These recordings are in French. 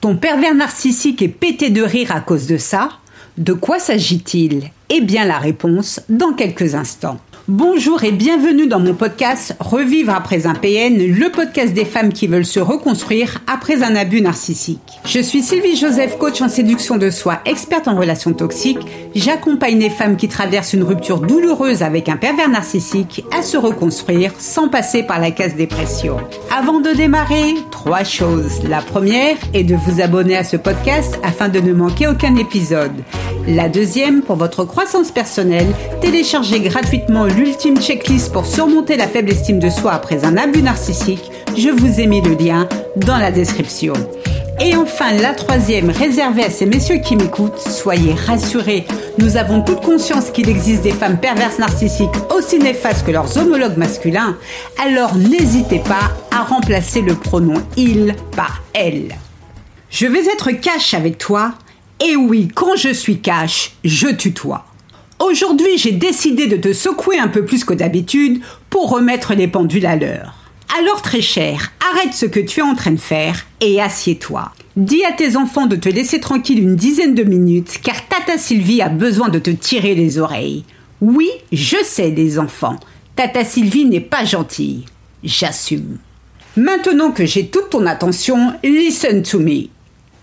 Ton pervers narcissique est pété de rire à cause de ça De quoi s'agit-il? Eh bien la réponse dans quelques instants. Bonjour et bienvenue dans mon podcast Revivre après un PN, le podcast des femmes qui veulent se reconstruire après un abus narcissique. Je suis Sylvie Joseph, coach en séduction de soi, experte en relations toxiques. J'accompagne les femmes qui traversent une rupture douloureuse avec un pervers narcissique à se reconstruire sans passer par la case dépression. Avant de démarrer, trois choses. La première est de vous abonner à ce podcast afin de ne manquer aucun épisode. La deuxième, pour votre croissance personnelle, téléchargez gratuitement l'ultime checklist pour surmonter la faible estime de soi après un abus narcissique. Je vous ai mis le lien dans la description. Et enfin, la troisième, réservée à ces messieurs qui m'écoutent, soyez rassurés, nous avons toute conscience qu'il existe des femmes perverses narcissiques aussi néfastes que leurs homologues masculins, alors n'hésitez pas à remplacer le pronom il par elle. Je vais être cash avec toi, et oui, quand je suis cash, je tutoie. Aujourd'hui, j'ai décidé de te secouer un peu plus que d'habitude pour remettre les pendules à l'heure. Alors très cher, arrête ce que tu es en train de faire et assieds-toi. Dis à tes enfants de te laisser tranquille une dizaine de minutes car Tata Sylvie a besoin de te tirer les oreilles. Oui, je sais les enfants, Tata Sylvie n'est pas gentille. J'assume. Maintenant que j'ai toute ton attention, listen to me.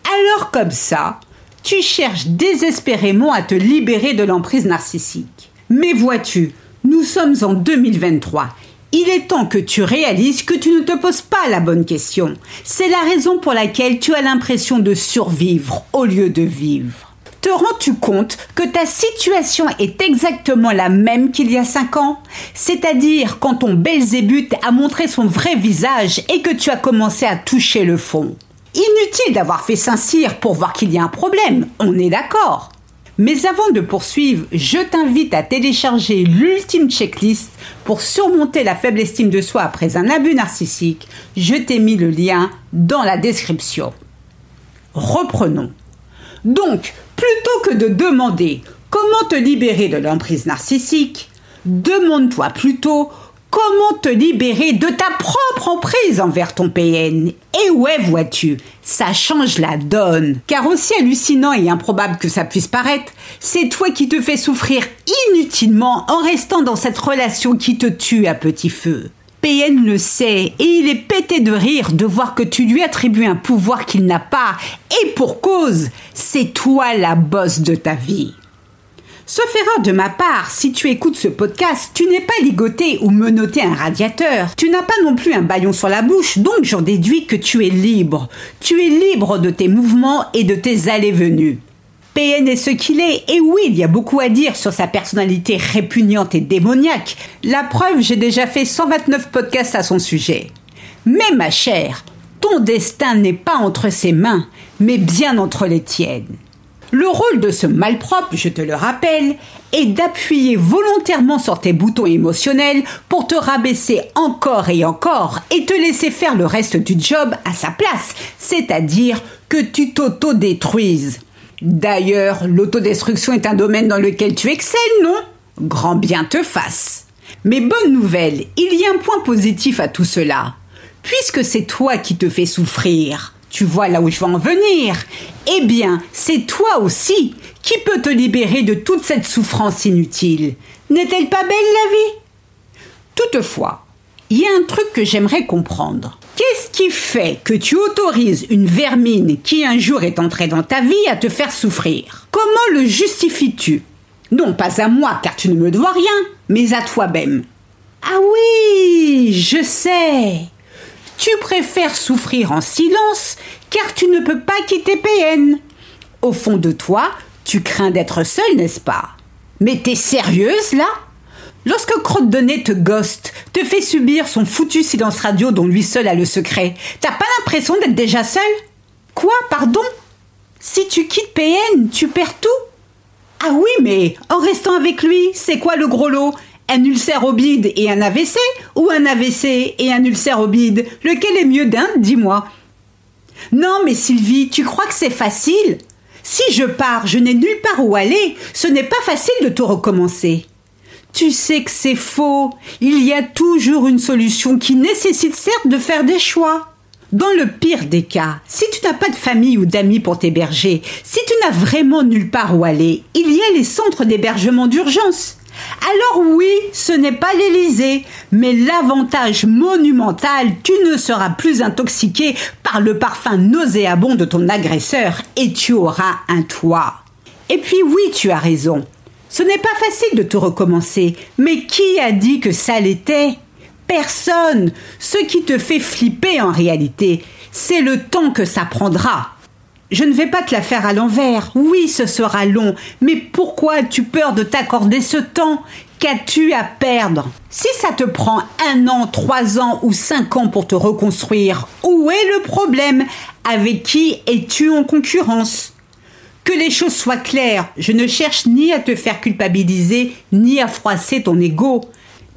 Alors comme ça, tu cherches désespérément à te libérer de l'emprise narcissique. Mais vois-tu, nous sommes en 2023. Il est temps que tu réalises que tu ne te poses pas la bonne question. C'est la raison pour laquelle tu as l'impression de survivre au lieu de vivre. Te rends-tu compte que ta situation est exactement la même qu'il y a 5 ans? C'est-à-dire quand ton Belzébuth a montré son vrai visage et que tu as commencé à toucher le fond. Inutile d'avoir fait Saint-Cyr pour voir qu'il y a un problème, on est d'accord. Mais avant de poursuivre, je t'invite à télécharger l'ultime checklist pour surmonter la faible estime de soi après un abus narcissique. Je t'ai mis le lien dans la description. Reprenons. Donc, plutôt que de demander comment te libérer de l'emprise narcissique, demande-toi plutôt Comment te libérer de ta propre emprise envers ton PN Et ouais, vois-tu, ça change la donne. Car aussi hallucinant et improbable que ça puisse paraître, c'est toi qui te fais souffrir inutilement en restant dans cette relation qui te tue à petit feu. PN le sait et il est pété de rire de voir que tu lui attribues un pouvoir qu'il n'a pas. Et pour cause, c'est toi la bosse de ta vie. Sauf de ma part, si tu écoutes ce podcast, tu n'es pas ligoté ou menotté un radiateur. Tu n'as pas non plus un baillon sur la bouche, donc j'en déduis que tu es libre. Tu es libre de tes mouvements et de tes allées-venues. PN est ce qu'il est, et oui, il y a beaucoup à dire sur sa personnalité répugnante et démoniaque. La preuve, j'ai déjà fait 129 podcasts à son sujet. Mais ma chère, ton destin n'est pas entre ses mains, mais bien entre les tiennes. Le rôle de ce malpropre, je te le rappelle, est d'appuyer volontairement sur tes boutons émotionnels pour te rabaisser encore et encore et te laisser faire le reste du job à sa place, c'est-à-dire que tu t'auto-détruises. D'ailleurs, l'autodestruction est un domaine dans lequel tu excelles, non? Grand bien te fasse. Mais bonne nouvelle, il y a un point positif à tout cela. Puisque c'est toi qui te fais souffrir, tu vois là où je veux en venir Eh bien, c'est toi aussi qui peux te libérer de toute cette souffrance inutile. N'est-elle pas belle la vie? Toutefois, il y a un truc que j'aimerais comprendre. Qu'est-ce qui fait que tu autorises une vermine qui un jour est entrée dans ta vie à te faire souffrir? Comment le justifies-tu Non pas à moi car tu ne me dois rien, mais à toi-même. Ah oui, je sais. Tu préfères souffrir en silence car tu ne peux pas quitter PN. Au fond de toi, tu crains d'être seule, n'est-ce pas? Mais t'es sérieuse là? Lorsque Crotte de te ghost, te fait subir son foutu silence radio dont lui seul a le secret, t'as pas l'impression d'être déjà seule Quoi, pardon? Si tu quittes PN, tu perds tout? Ah oui, mais en restant avec lui, c'est quoi le gros lot? Un ulcère au bide et un AVC ou un AVC et un ulcère au bide Lequel est mieux d'un? Dis-moi. Non, mais Sylvie, tu crois que c'est facile? Si je pars, je n'ai nulle part où aller. Ce n'est pas facile de tout recommencer. Tu sais que c'est faux. Il y a toujours une solution qui nécessite certes de faire des choix. Dans le pire des cas, si tu n'as pas de famille ou d'amis pour t'héberger, si tu n'as vraiment nulle part où aller, il y a les centres d'hébergement d'urgence. Alors oui, ce n'est pas l'Élysée, mais l'avantage monumental, tu ne seras plus intoxiqué par le parfum nauséabond de ton agresseur et tu auras un toit. Et puis oui, tu as raison. Ce n'est pas facile de tout recommencer, mais qui a dit que ça l'était? Personne. Ce qui te fait flipper en réalité, c'est le temps que ça prendra. Je ne vais pas te la faire à l'envers. Oui, ce sera long, mais pourquoi as-tu peur de t'accorder ce temps? Qu'as-tu à perdre? Si ça te prend un an, trois ans ou cinq ans pour te reconstruire, où est le problème? Avec qui es-tu en concurrence? Que les choses soient claires, je ne cherche ni à te faire culpabiliser, ni à froisser ton ego.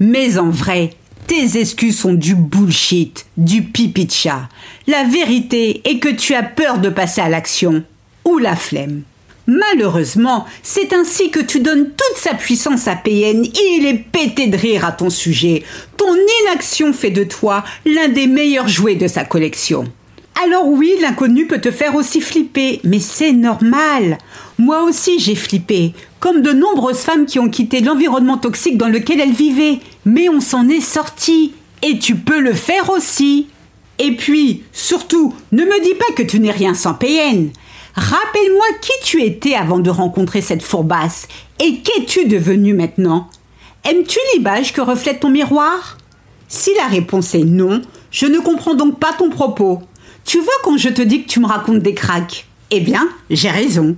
Mais en vrai, tes excuses sont du bullshit, du pipi de chat. La vérité est que tu as peur de passer à l'action. Ou la flemme. Malheureusement, c'est ainsi que tu donnes toute sa puissance à PN et il est pété de rire à ton sujet. Ton inaction fait de toi l'un des meilleurs jouets de sa collection. Alors oui, l'inconnu peut te faire aussi flipper, mais c'est normal. Moi aussi j'ai flippé, comme de nombreuses femmes qui ont quitté l'environnement toxique dans lequel elles vivaient. Mais on s'en est sorti, et tu peux le faire aussi. Et puis, surtout, ne me dis pas que tu n'es rien sans PN. Rappelle-moi qui tu étais avant de rencontrer cette fourbasse, et qu'es-tu devenu maintenant? Aimes-tu l'image que reflète ton miroir? Si la réponse est non, je ne comprends donc pas ton propos. Tu vois quand je te dis que tu me racontes des cracks Eh bien, j'ai raison.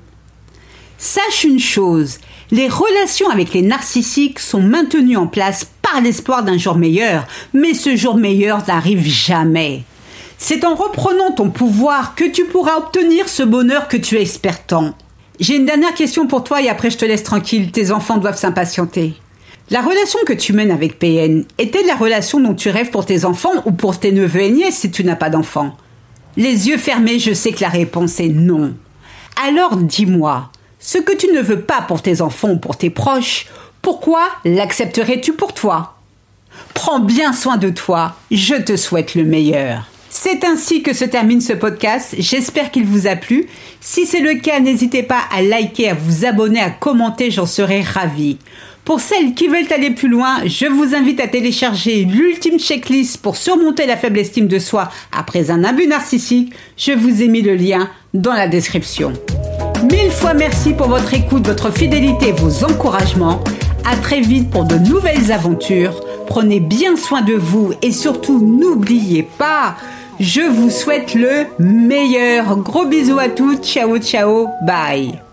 Sache une chose, les relations avec les narcissiques sont maintenues en place par l'espoir d'un jour meilleur, mais ce jour meilleur n'arrive jamais. C'est en reprenant ton pouvoir que tu pourras obtenir ce bonheur que tu espères tant. J'ai une dernière question pour toi et après je te laisse tranquille, tes enfants doivent s'impatienter. La relation que tu mènes avec PN est-elle la relation dont tu rêves pour tes enfants ou pour tes neveux et nièces si tu n'as pas d'enfants? Les yeux fermés, je sais que la réponse est non. Alors dis-moi, ce que tu ne veux pas pour tes enfants ou pour tes proches, pourquoi l'accepterais-tu pour toi? Prends bien soin de toi, je te souhaite le meilleur. C'est ainsi que se termine ce podcast. J'espère qu'il vous a plu. Si c'est le cas, n'hésitez pas à liker, à vous abonner, à commenter, j'en serai ravie. Pour celles qui veulent aller plus loin, je vous invite à télécharger l'ultime checklist pour surmonter la faible estime de soi après un abus narcissique. Je vous ai mis le lien dans la description. Mille fois merci pour votre écoute, votre fidélité, vos encouragements. À très vite pour de nouvelles aventures. Prenez bien soin de vous et surtout n'oubliez pas, je vous souhaite le meilleur. Gros bisous à toutes. Ciao ciao. Bye.